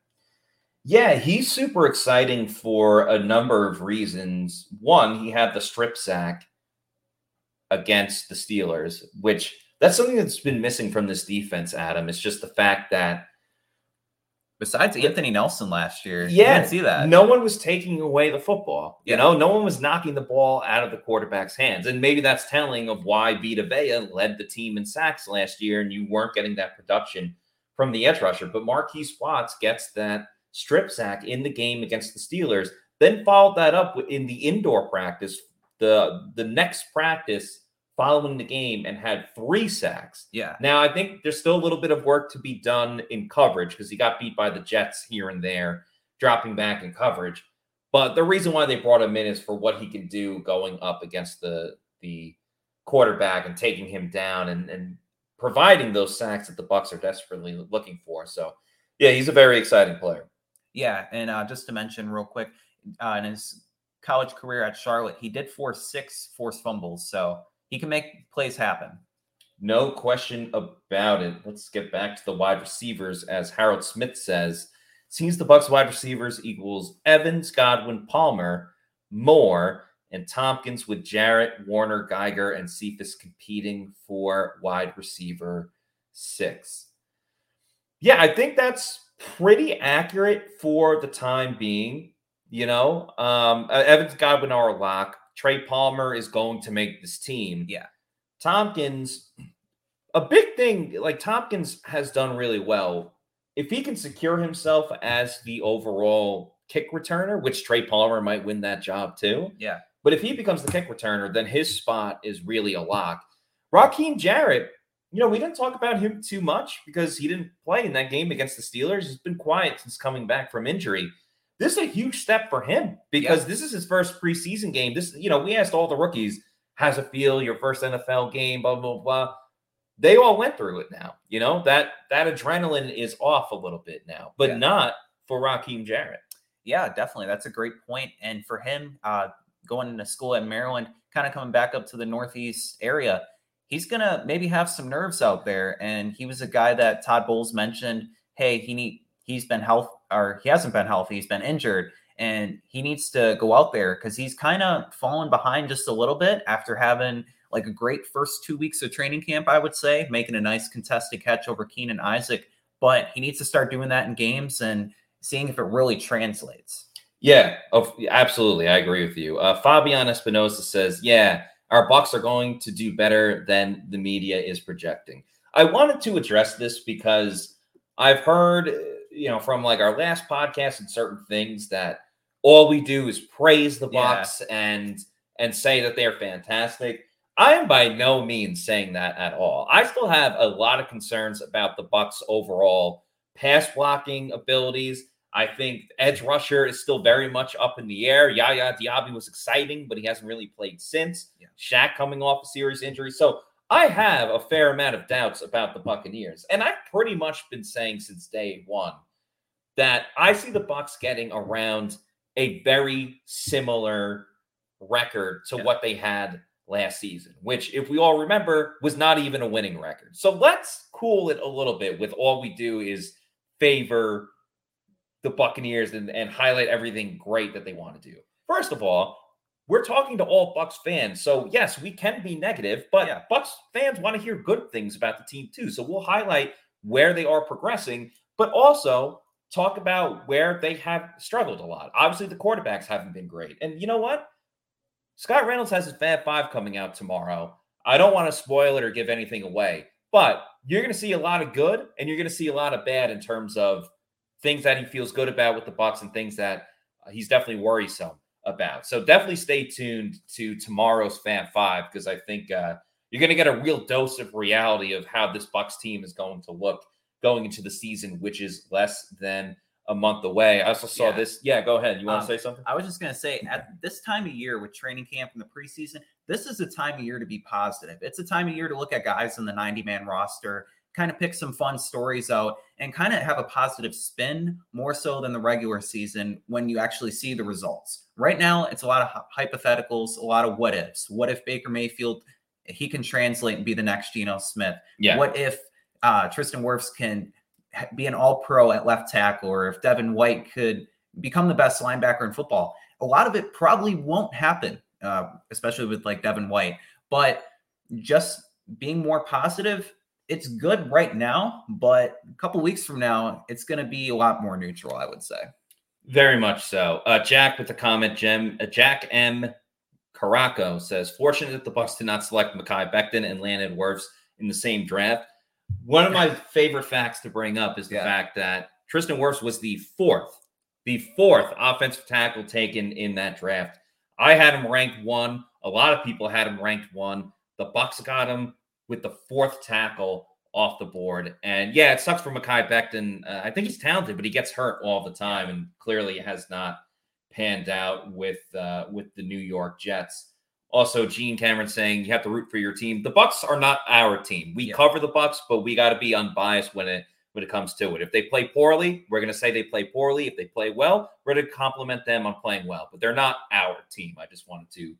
Yeah, he's super exciting for a number of reasons. One, he had the strip sack against the Steelers, which that's something that's been missing from this defense, Adam. It's just the fact that Besides Anthony Nelson last year, you yeah, didn't see that. no one was taking away the football. You Yeah. know, no one was knocking the ball out of the quarterback's hands. And maybe that's telling of why Vita Vea led the team in sacks last year and you weren't getting that production from the edge rusher. But Markees Watts gets that strip sack in the game against the Steelers, then followed that up in the indoor practice, the the next practice following the game and had three sacks. Yeah, Now, I think there's still a little bit of work to be done in coverage because he got beat by the Jets here and there, dropping back in coverage. But the reason why they brought him in is for what he can do going up against the the quarterback and taking him down and, and providing those sacks that the Bucs are desperately looking for. So, yeah, he's a very exciting player. Yeah, and uh, just to mention real quick, uh, in his college career at Charlotte, he did force six forced fumbles, so he can make plays happen. No question about it. Let's get back to the wide receivers. As Harold Smith says, seems the Bucs wide receivers equals Evans, Godwin, Palmer, Moore, and Thompkins with Jarrett, Warner, Geiger, and Cephus competing for wide receiver six. Yeah, I think that's pretty accurate for the time being. You know, um, uh, Evans, Godwin are a lock. Trey Palmer is going to make this team. Yeah. Thompkins, a big thing, like Thompkins has done really well. If he can secure himself as the overall kick returner, which Trey Palmer might win that job too. Yeah. But if he becomes the kick returner, then his spot is really a lock. Rakim Jarrett, you know, we didn't talk about him too much because he didn't play in that game against the Steelers. He's been quiet since coming back from injury. This is a huge step for him because this is his first preseason game. This, you know, we asked all the rookies, how's it feel, your first NFL game, blah, blah, blah. They all went through it now. You know, that that adrenaline is off a little bit now, but Yeah. not for Rakim Jarrett. Yeah, definitely. That's a great point. And for him, uh, going into school at Maryland, kind of coming back up to the Northeast area, he's gonna maybe have some nerves out there. And he was a guy that Todd Bowles mentioned. Hey, he need he's been health or he hasn't been healthy. He's been injured, and he needs to go out there because he's kind of fallen behind just a little bit after having like a great first two weeks of training camp. I would say making a nice contested catch over Keenan Isaac, but he needs to start doing that in games and seeing if it really translates. Yeah, of, absolutely. I agree with you. Uh, Fabian Espinosa says, yeah, our Bucs are going to do better than the media is projecting. I wanted to address this because I've heard, you know, from like our last podcast and certain things that all we do is praise the Yeah. Bucs and and say that they're fantastic. I am by no means saying that at all. I still have a lot of concerns about the Bucs overall pass blocking abilities. I think edge rusher is still very much up in the air. Yaya Diaby was exciting, but he hasn't really played since. Yeah. Shaq coming off a serious injury. So I have a fair amount of doubts about the Buccaneers. And I've pretty much been saying since day one that I see the Bucs getting around a very similar record to Yeah. what they had last season, which, if we all remember, was not even a winning record. So let's cool it a little bit with all we do is favor the Buccaneers and, and highlight everything great that they want to do. First of all, we're talking to all Bucs fans. So yes, we can be negative, but Yeah. Bucs fans want to hear good things about the team too. So we'll highlight where they are progressing, but also talk about where they have struggled a lot. Obviously, the quarterbacks haven't been great. And you know what? Scott Reynolds has his Fab Five coming out tomorrow. I don't want to spoil it or give anything away, but you're going to see a lot of good and you're going to see a lot of bad in terms of things that he feels good about with the Bucs and things that uh, he's definitely worrisome about. So definitely stay tuned to tomorrow's Fab Five because I think uh, you're going to get a real dose of reality of how this Bucs team is going to look going into the season, which is less than a month away. I also saw Yeah. this. Yeah, go ahead. You want Um, to say something? I was just going to say, at this time of year with training camp and the preseason, this is a time of year to be positive. It's a time of year to look at guys in the 90 man roster, kind of pick some fun stories out, and kind of have a positive spin more so than the regular season when you actually see the results. Right now, it's a lot of hypotheticals, a lot of what ifs. What if Baker Mayfield he can translate and be the next Geno Smith? Yeah. What if uh, Tristan Wirfs can be an all pro at left tackle, or if Devin White could become the best linebacker in football? A lot of it probably won't happen, uh, especially with like Devin White. But just being more positive, it's good right now. But a couple weeks from now, it's going to be a lot more neutral, I would say. Very much so. Uh, Jack with the comment, Gem, uh, Jack M. Caraco says, fortunate that the Bucs did not select Mekhi Becton and landed Wirfs in the same draft. One of my favorite facts to bring up is the Yeah. fact that Tristan Wirfs was the fourth, the fourth offensive tackle taken in that draft. I had him ranked one. A lot of people had him ranked one. The Bucs got him with the fourth tackle off the board. And yeah, it sucks for Mekhi Becton. Uh, I think he's talented, but he gets hurt all the time, and clearly has not panned out with uh, with the New York Jets. Also, Gene Cameron saying you have to root for your team. The Bucs are not our team. We Yeah. cover the Bucs, but we got to be unbiased when it when it comes to it. If they play poorly, we're going to say they play poorly. If they play well, we're going to compliment them on playing well. But they're not our team. I just wanted to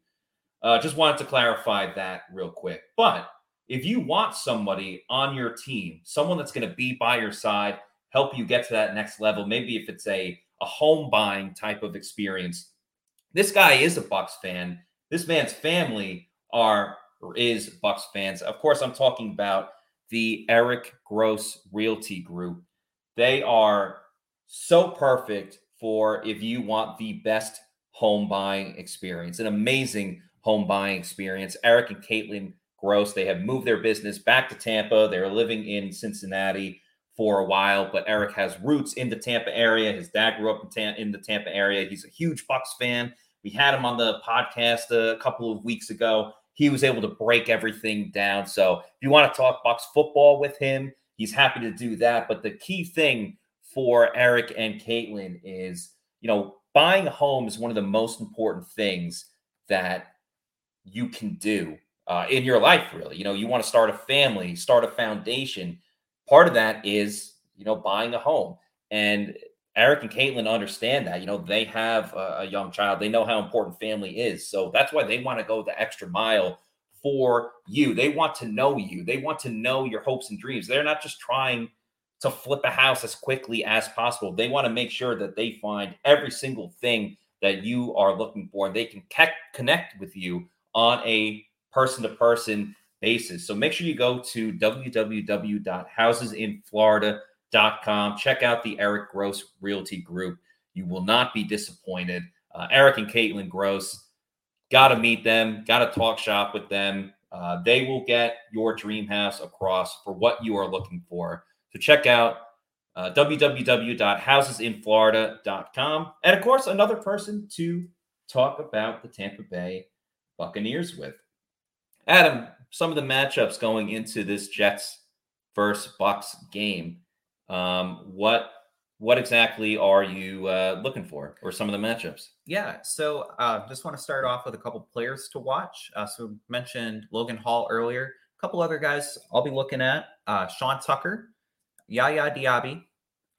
uh, just wanted to clarify that real quick. But if you want somebody on your team, someone that's going to be by your side, help you get to that next level, maybe if it's a a home buying type of experience. This guy is a Bucs fan. This man's family are or is Bucs fans. Of course, I'm talking about the Eric Gross Realty Group. They are so perfect for if you want the best home buying experience, an amazing home buying experience. Eric and Caitlin Gross, they have moved their business back to Tampa. They're living in Cincinnati for a while, but Eric has roots in the Tampa area. His dad grew up in, Tam- in the Tampa area. He's a huge Bucs fan. We had him on the podcast a couple of weeks ago. He was able to break everything down. So if you want to talk Bucs football with him, he's happy to do that. But the key thing for Eric and Caitlin is, you know, buying a home is one of the most important things that you can do uh, in your life, really. You know, you want to start a family, start a foundation. Part of that is, you know, buying a home. And Eric and Caitlin understand that. You know, they have a, a young child, they know how important family is. So that's why they want to go the extra mile for you. They want to know you, they want to know your hopes and dreams. They're not just trying to flip a house as quickly as possible. They want to make sure that they find every single thing that you are looking for and they can connect with you on a person to person basis. So make sure you go to www.housesinflorida.com. Check out the Eric Gross Realty Group. You will not be disappointed. Uh, Eric and Caitlin Gross, got to meet them, got to talk shop with them. Uh, they will get your dream house across for what you are looking for. So check out uh, www.housesinflorida.com. And of course, another person to talk about the Tampa Bay Buccaneers with. Adam, some of the matchups going into this Jets versus Bucs game. Um, what what exactly are you uh, looking for, or some of the matchups? Yeah, so uh, just want to start off with a couple players to watch. Uh, so mentioned Logan Hall earlier. A couple other guys I'll be looking at: uh, Sean Tucker, Yaya Diaby,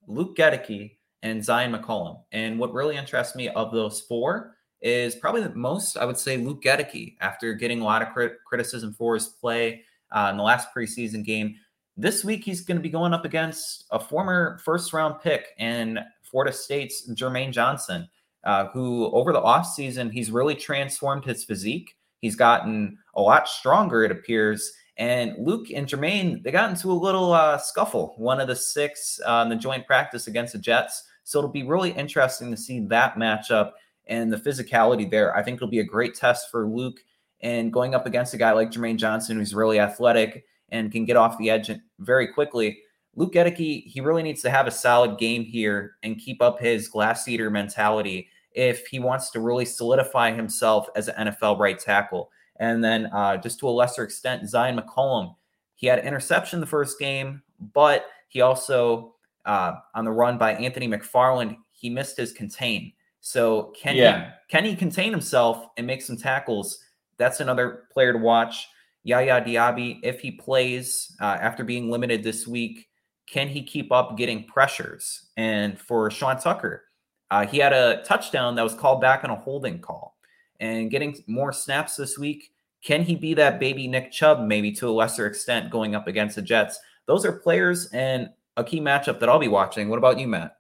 Luke Goedeke, and Zyon McCollum. And what really interests me of those four is probably the most, I would say, Luke Goedeke. After getting a lot of crit- criticism for his play uh, in the last preseason game, this week he's going to be going up against a former first-round pick in Florida State's Jermaine Johnson uh, who over the offseason, he's really transformed his physique. He's gotten a lot stronger, it appears. And Luke and Jermaine, they got into a little uh, scuffle, one of the six uh, the joint practice against the Jets. So it'll be really interesting to see that matchup and the physicality there. I think it'll be a great test for Luke and going up against a guy like Jermaine Johnson, who's really athletic and can get off the edge very quickly. Luke Goedeke, he really needs to have a solid game here and keep up his glass eater mentality if he wants to really solidify himself as an NFL right tackle. And then uh, just to a lesser extent, Zyon McCollum, he had an interception the first game, but he also uh, on the run by Anthony McFarland, he missed his contain. So can yeah. he can he contain himself and make some tackles? That's another player to watch. Yaya Diaby, if he plays uh, after being limited this week, can he keep up getting pressures? And for Sean Tucker, uh, he had a touchdown that was called back on a holding call and getting more snaps this week. Can he be that baby Nick Chubb, maybe to a lesser extent, going up against the Jets? Those are players and a key matchup that I'll be watching. What about you, Matt?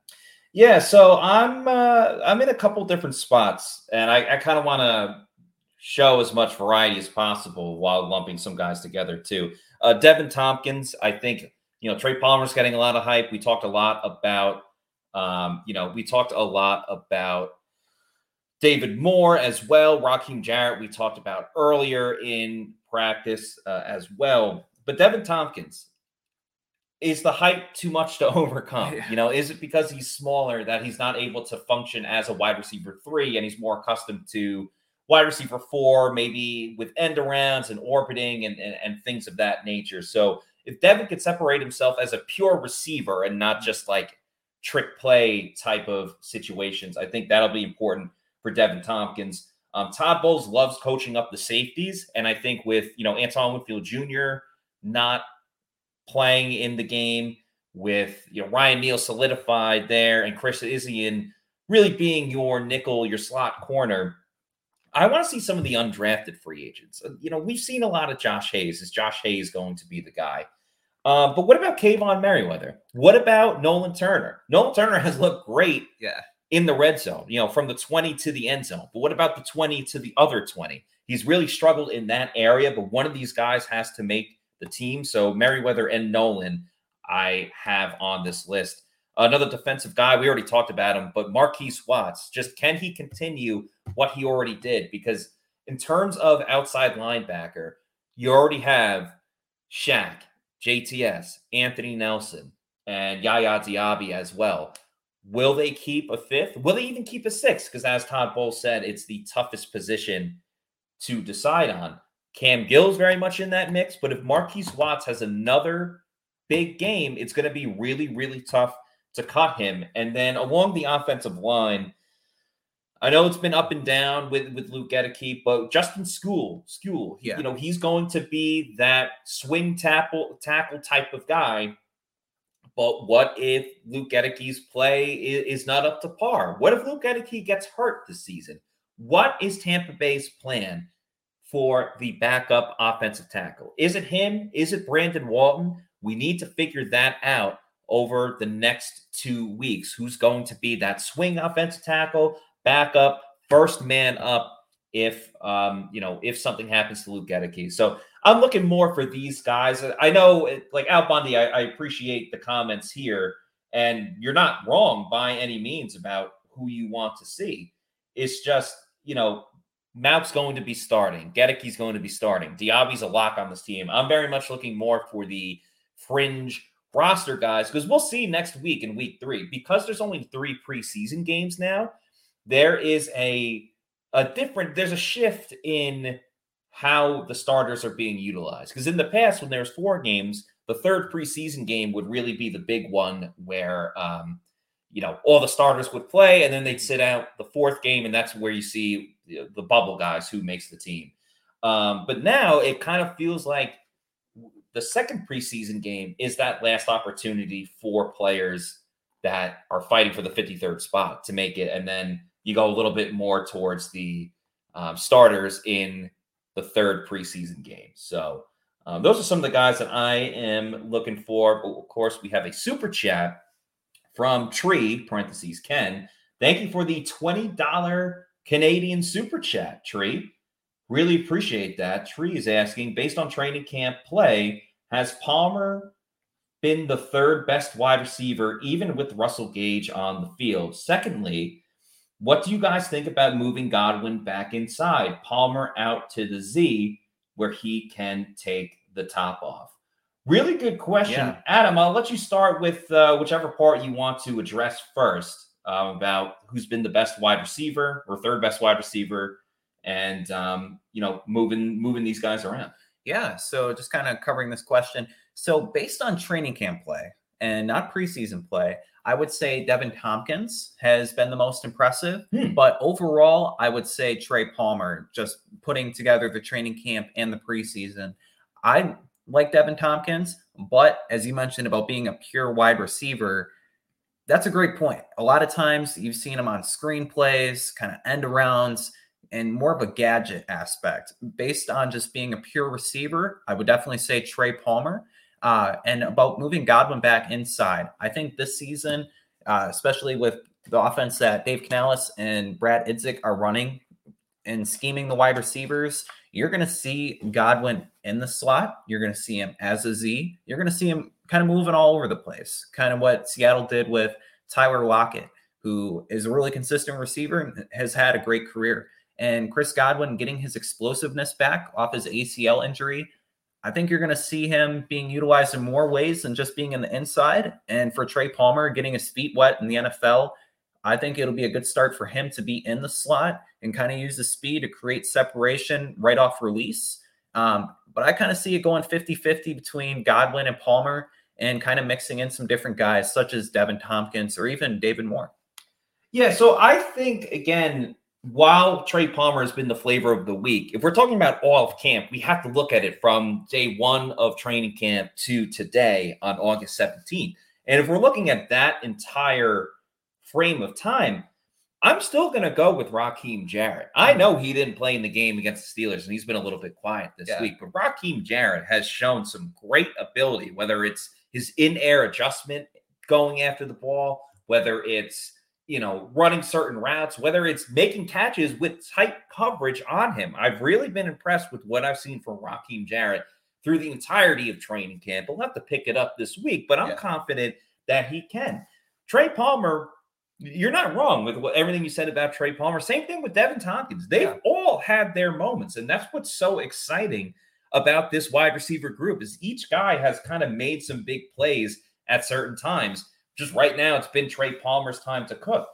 Yeah, so I'm uh, I'm in a couple different spots, and I, I kind of want to show as much variety as possible while lumping some guys together too. Uh, Deven Thompkins, I think you know Trey Palmer's getting a lot of hype. We talked a lot about um, you know we talked a lot about David Moore as well. Rakim Jarrett, we talked about earlier in practice uh, as well. But Deven Thompkins, is the hype too much to overcome? Yeah. You know, is it because he's smaller that he's not able to function as a wide receiver three and he's more accustomed to wide receiver four, maybe with end arounds and orbiting and, and, and things of that nature? So if Deven could separate himself as a pure receiver and not just like trick play type of situations, I think that'll be important for Deven Thompkins. Um, Todd Bowles loves coaching up the safeties, and I think with you know Antoine Winfield Jr. not playing in the game, with you know Ryan Neal solidified there, and Chris Izien really being your nickel, your slot corner. I want to see some of the undrafted free agents. Uh, you know, we've seen a lot of Josh Hayes. Is Josh Hayes going to be the guy? Uh, but what about Kaevon Merriweather? What about Nolan Turner? Nolan Turner has looked great. Yeah in the red zone, you know, from the 20 to the end zone. But what about the 20 to the other 20? He's really struggled in that area, but one of these guys has to make the team. So Merriweather and Nolan, I have on this list. Another defensive guy, we already talked about him, but Markees Watts, just can he continue what he already did? Because in terms of outside linebacker, you already have Shaq, JTS, Anthony Nelson, and Yaya Diaby as well. Will they keep a fifth? Will they even keep a sixth? Because as Todd Bowles said, it's the toughest position to decide on. Cam Gill's very much in that mix, but if Markees Watts has another big game, it's going to be really, really tough to cut him. And then along the offensive line, I know it's been up and down with with Luke Goedeke, but Justin Skule, School, yeah. you know, he's going to be that swing tackle tackle type of guy but what if Luke Goedeke's play is, is not up to par? What if Luke Goedeke gets hurt this season? What is Tampa Bay's plan for the backup offensive tackle? Is it him? Is it Brandon Walton? We need to figure that out over the next two weeks. Who's going to be that swing offensive tackle, backup, first man up if um, you know if something happens to Luke Goedeke. So I'm looking more for these guys. I know, like Al Bundy, I, I appreciate the comments here, and you're not wrong by any means about who you want to see. It's just, you know, Mauch's going to be starting. Goedeke's going to be starting. Diaby's a lock on this team. I'm very much looking more for the fringe roster guys because we'll see next week in week three. Because there's only three preseason games now, there is a a different, there's a shift in how the starters are being utilized. Because in the past, when there's four games, the third preseason game would really be the big one where um, you know all the starters would play, and then they'd sit out the fourth game, and that's where you see the, the bubble guys who makes the team. Um, but now it kind of feels like the second preseason game is that last opportunity for players that are fighting for the 53rd spot to make it, and then you go a little bit more towards the um, starters in the third preseason game. So um, those are some of the guys that I am looking for. But of course, we have a super chat from Tree parentheses Ken. Thank you for the twenty dollar Canadian super chat, Tree. Really appreciate that. Tree is asking, based on training camp play, has Palmer been the third best wide receiver, even with Russell Gage on the field? Secondly, what do you guys think about moving Godwin back inside, Palmer out to the Z, where he can take the top off? Really good question. Yeah. Adam, I'll let you start with uh, whichever part you want to address first uh, about who's been the best wide receiver or third best wide receiver and um, you know moving moving these guys around. Yeah. So just kind of covering this question. So based on training camp play and not preseason play, I would say Deven Thompkins has been the most impressive. Hmm. But overall, I would say Trey Palmer, just putting together the training camp and the preseason. I like Deven Thompkins, but as you mentioned about being a pure wide receiver, that's a great point. A lot of times you've seen him on screenplays, kind of end arounds, and more of a gadget aspect. Based on just being a pure receiver, I would definitely say Trey Palmer. Uh, and about moving Godwin back inside, I think this season, uh, especially with the offense that Dave Canales and Brad Idzik are running and scheming the wide receivers, you're going to see Godwin in the slot. You're going to see him as a Z. You're going to see him kind of moving all over the place, kind of what Seattle did with Tyler Lockett, who is a really consistent receiver and has had a great career. And Chris Godwin getting his explosiveness back off his ACL injury. I think you're going to see him being utilized in more ways than just being in the inside. And for Trey Palmer getting his feet wet in the NFL, I think it'll be a good start for him to be in the slot and kind of use the speed to create separation right off release. Um, but I kind of see it going 50 50 between Godwin and Palmer and kind of mixing in some different guys, such as Deven Thompkins or even David Moore. Yeah, so I think again, while Trey Palmer has been the flavor of the week, if we're talking about all of camp, we have to look at it from day one of training camp to today on August 17th. And if we're looking at that entire frame of time, I'm still going to go with Rakim Jarrett. I mm-hmm. know he didn't play in the game against the Steelers and he's been a little bit quiet this Yeah. week, but Rakim Jarrett has shown some great ability, whether it's his in air adjustment going after the ball, whether it's you know, running certain routes, whether it's making catches with tight coverage on him. I've really been impressed with what I've seen from Rakim Jarrett through the entirety of training camp. We'll have to pick it up this week, but I'm Yeah. confident that he can. Trey Palmer, you're not wrong with what, everything you said about Trey Palmer. Same thing with Deven Thompkins. They've Yeah. all had their moments, and that's what's so exciting about this wide receiver group is each guy has kind of made some big plays at certain times just right now it's been Trey Palmer's time to cook.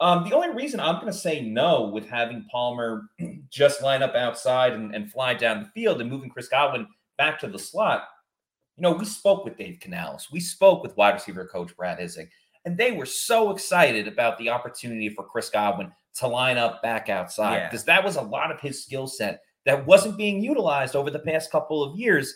Um, the only reason I'm going to say no with having Palmer just line up outside and, and fly down the field and moving Chris Godwin back to the slot, you know, we spoke with Dave Canales, we spoke with wide receiver coach Brad Idzik, and they were so excited about the opportunity for Chris Godwin to line up back outside Yeah. because that was a lot of his skill set that wasn't being utilized over the past couple of years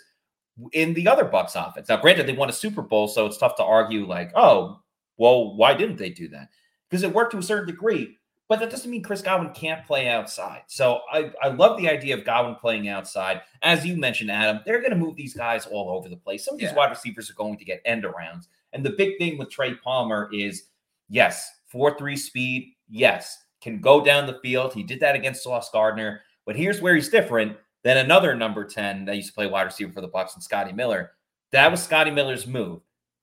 in the other Bucs offense. Now, granted, they won a Super Bowl, so it's tough to argue like, oh, well, why didn't they do that? Because it worked to a certain degree, but that doesn't mean Chris Godwin can't play outside. So I, I love the idea of Godwin playing outside. As you mentioned, Adam, they're going to move these guys all over the place. Some of these Yeah. wide receivers are going to get end arounds. And the big thing with Trey Palmer is yes, 4 3 speed, yes, can go down the field. He did that against Sauce Gardner. But here's where he's different than another number 10 that used to play wide receiver for the Bucs and Scotty Miller. That was Scotty Miller's move.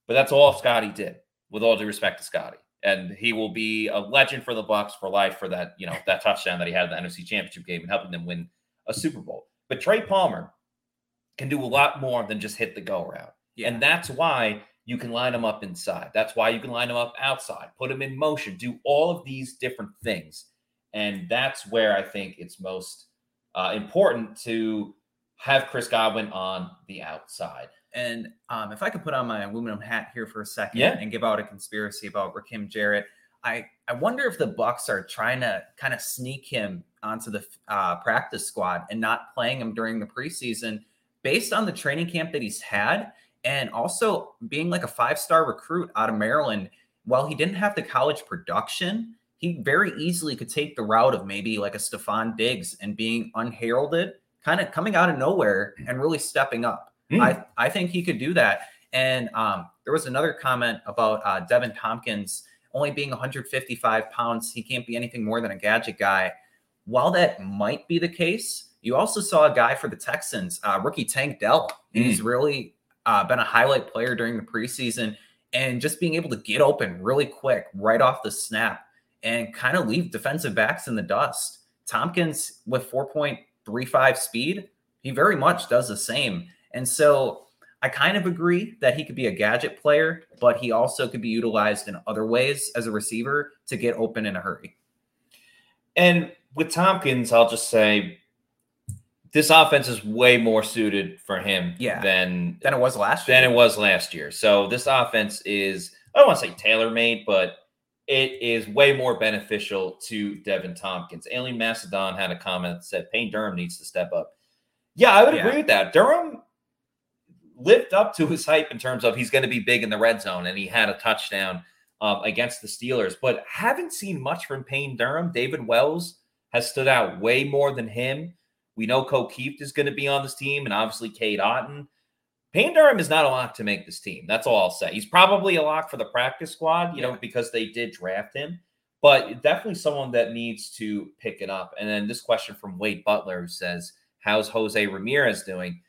But that's all Scotty did, with all due respect to Scotty. And he will be a legend for the Bucs for life for that, you know, that touchdown that he had in the NFC Championship game and helping them win a Super Bowl. But Trey Palmer can do a lot more than just hit the go route. Yeah. And that's why you can line him up inside. That's why you can line him up outside, put him in motion, do all of these different things. And that's where I think it's most uh, important to have Chris Godwin on the outside. And um, if I could put on my aluminum hat here for a second Yeah. and give out a conspiracy about Rakim Jarrett, I, I wonder if the Bucs are trying to kind of sneak him onto the uh, practice squad and not playing him during the preseason based on the training camp that he's had and also being like a five star recruit out of Maryland. While he didn't have the college production, he very easily could take the route of maybe like a Stefon Diggs and being unheralded, kind of coming out of nowhere and really stepping up. Hmm. I, I think he could do that. And um, there was another comment about uh, Deven Thompkins only being 155 pounds. He can't be anything more than a gadget guy. While that might be the case, You also saw a guy for the Texans, uh, rookie Tank Dell. Mm. He's really uh, been a highlight player during the preseason and just being able to get open really quick right off the snap and kind of leave defensive backs in the dust. Thompkins with 4.35 speed, he very much does the same. And so I kind of agree that he could be a gadget player, but he also could be utilized in other ways as a receiver to get open in a hurry. And with Thompkins, I'll just say this offense is way more suited for him Yeah. than Than it was last year. than it was last year. So this offense is I don't want to say tailor made, but it is way more beneficial to Deven Thompkins. Aileen Macedon had a comment that said Payne Durham needs to step up. Yeah, I would Yeah. agree with that. Durham lived up to his hype in terms of he's going to be big in the red zone, and he had a touchdown um, against the Steelers. But haven't seen much from Payne Durham. David Wells has stood out way more than him. We know Kieft is going to be on this team, and obviously Cade Otton. Payne Durham is not a lock to make this team. That's all I'll say. He's probably a lock for the practice squad, you know, because they did draft him, but definitely someone that needs to pick it up. And then this question from Wade Butler who says, How's Jose Ramirez doing?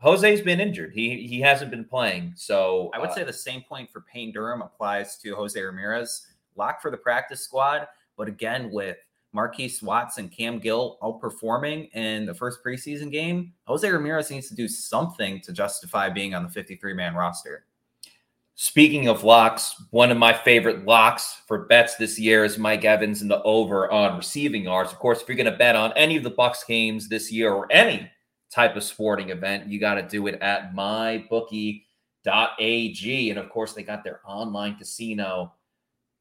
Jose's been injured. He he hasn't been playing. So I would uh, say the same point for Payne Durham applies to Jose Ramirez. Lock for the practice squad, but again, with Markees Watts and Cam Gill outperforming in the first preseason game, Jose Ramirez needs to do something to justify being on the 53 man roster. Speaking of locks, one of my favorite locks for bets this year is Mike Evans in the over on receiving yards. Of course, if you're going to bet on any of the Bucs games this year or any type of sporting event, you got to do it at mybookie.ag. And of course, they got their online casino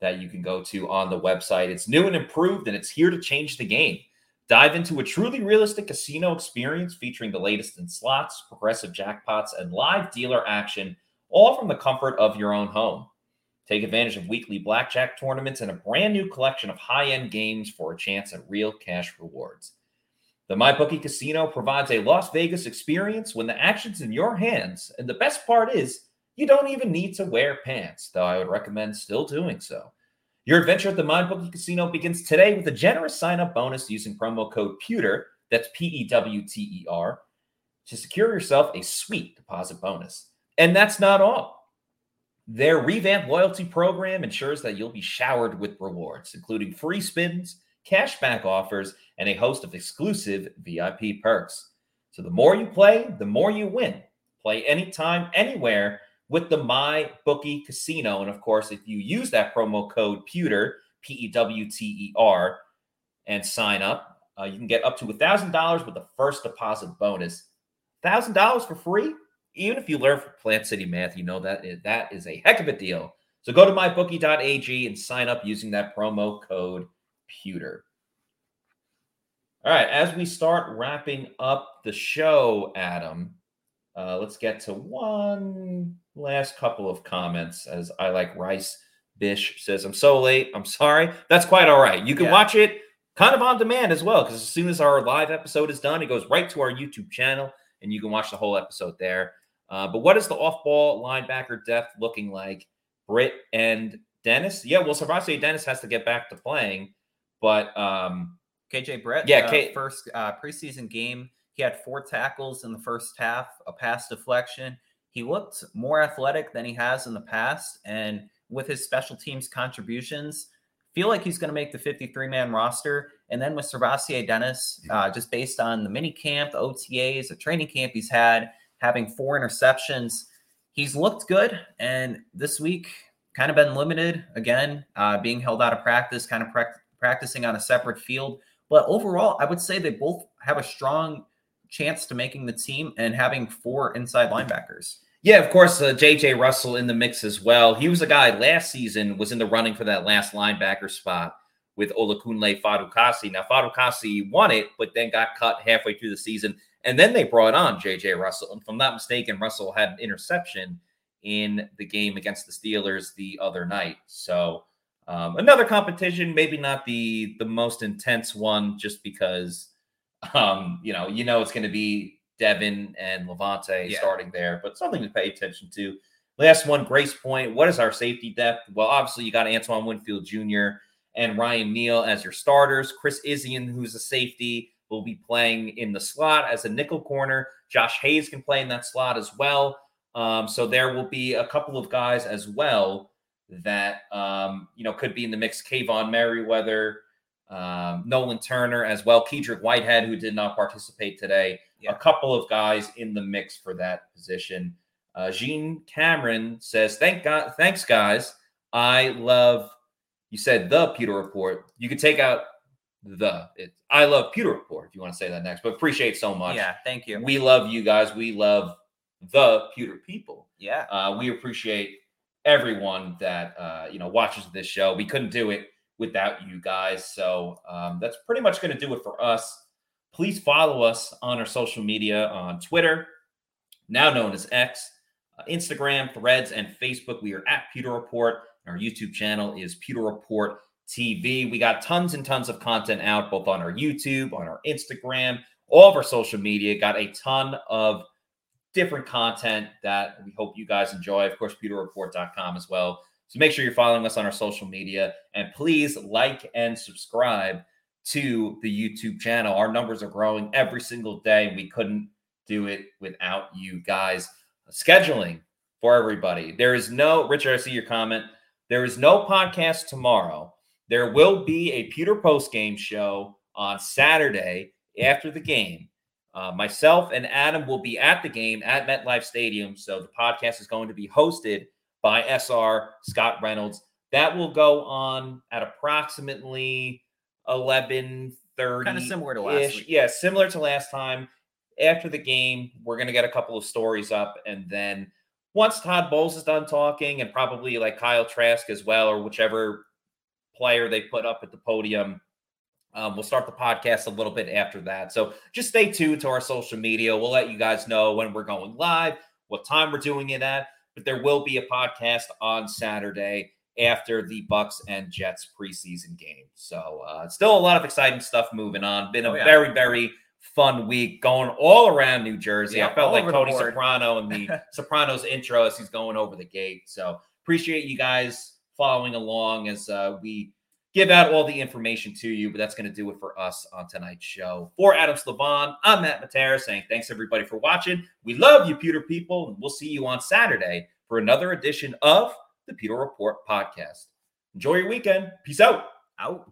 that you can go to on the website. It's new and improved, and it's here to change the game. Dive into a truly realistic casino experience featuring the latest in slots, progressive jackpots, and live dealer action, all from the comfort of your own home. Take advantage of weekly blackjack tournaments and a brand new collection of high end games for a chance at real cash rewards. The MyBookie Casino provides a Las Vegas experience when the action's in your hands. And the best part is, you don't even need to wear pants, though I would recommend still doing so. Your adventure at the MyBookie Casino begins today with a generous sign up bonus using promo code PEWTER, that's P E W T E R, to secure yourself a sweet deposit bonus. And that's not all. Their revamped loyalty program ensures that you'll be showered with rewards, including free spins, cashback offers, and a host of exclusive VIP perks. So the more you play, the more you win. Play anytime, anywhere with the My Bookie Casino. And of course, if you use that promo code PEWTER, P E W T E R, and sign up, uh, you can get up to $1,000 with the first deposit bonus. $1,000 for free? Even if you learn from Plant City Math, you know that that is a heck of a deal. So go to mybookie.ag and sign up using that promo code PEWTER. All right, as we start wrapping up the show, Adam, uh, let's get to one last couple of comments. As I like Rice Bish says, I'm so late. I'm sorry. That's quite all right. You can Yeah. watch it kind of on demand as well, because as soon as our live episode is done, it goes right to our YouTube channel and you can watch the whole episode there. Uh, but what is the off ball linebacker depth looking like? Britt and Dennis? Yeah, well, SirVocea Dennis has to get back to playing, but um, KJ Britt, Yeah, uh, K- first uh, preseason game, he had four tackles in the first half, a pass deflection. He looked more athletic than he has in the past, and with his special teams contributions, feel like he's going to make the 53 man roster. And then with SirVocea Dennis, uh, just based on the mini camp, the OTAs, the training camp he's had, having four interceptions, he's looked good. And this week, kind of been limited again, uh, being held out of practice, kind of prac- practicing on a separate field. But overall, I would say they both have a strong chance to making the team and having four inside linebackers. Yeah, of course, uh, J.J. Russell in the mix as well. He was a guy last season was in the running for that last linebacker spot with Olakunle Fatukasi. Now, Fadukasi won it, but then got cut halfway through the season, and then they brought on J.J. Russell. And if I'm not mistaken, Russell had an interception in the game against the Steelers the other night. So um, another competition, maybe not the the most intense one, just because um, you know you know it's going to be Devin and Lavonte Yeah. starting there, but something to pay attention to. Last one, Grace Point. What is our safety depth? Well, obviously you got Antoine Winfield Jr. and Ryan Neal as your starters. Chris Izien, who's a safety, will be playing in the slot as a nickel corner. Josh Hayes can play in that slot as well. Um, so there will be a couple of guys as well that um, you know could be in the mix. Kaevon Merriweather, um, Nolan Turner as well. Kedrick Whitehead, who did not participate today. Yeah. A couple of guys in the mix for that position. Uh, Jean Cameron says, "Thank God, thanks guys. I love." You said the Pewter Report. You could take out the. It, I love Pewter Report if you want to say that next, but appreciate so much. Yeah, thank you. We love you guys. We love the Pewter people. yeah. Uh, we appreciate everyone that uh, you know watches this show. We couldn't do it without you guys. So um, that's pretty much going to do it for us. Please follow us on our social media on Twitter, now known as X, uh, Instagram, Threads, and Facebook. We are at Pewter Report. Our YouTube channel is Pewter Report TV. We got tons and tons of content out both on our YouTube, on our Instagram, all of our social media. Got a ton of different content that we hope you guys enjoy. Of course, pewterreport.com as well. So make sure you're following us on our social media and please like and subscribe to the YouTube channel. Our numbers are growing every single day. We couldn't do it without you guys. Scheduling for everybody. There is no, Richard, I see your comment. There is no podcast tomorrow. There will be a Pewter post game show on Saturday after the game. Uh, myself and Adam will be at the game at MetLife Stadium. So the podcast is going to be hosted by SR Scott Reynolds. That will go on at approximately eleven thirty. Kind of similar to last week. Yeah, similar to last time. After the game, we're going to get a couple of stories up, and then once Todd Bowles is done talking, and probably like Kyle Trask as well, or whichever player they put up at the podium, um, we'll start the podcast a little bit after that. So just stay tuned to our social media. We'll let you guys know when we're going live, what time we're doing it at. But there will be a podcast on Saturday after the Bucs and Jets preseason game. So uh, still a lot of exciting stuff moving on. Been a Oh, yeah. very very fun week going all around New Jersey. Yeah, I felt like Tony. Soprano and the Sopranos intro as he's going over the gate. So appreciate you guys following along as uh, we give out all the information to you. But that's going to do it for us on tonight's show. For Adam Slavon, I'm Matt Matera saying thanks everybody for watching. We love you, Pewter people, and we'll see you on Saturday for another edition of the Pewter Report podcast. Enjoy your weekend. Peace out. Out.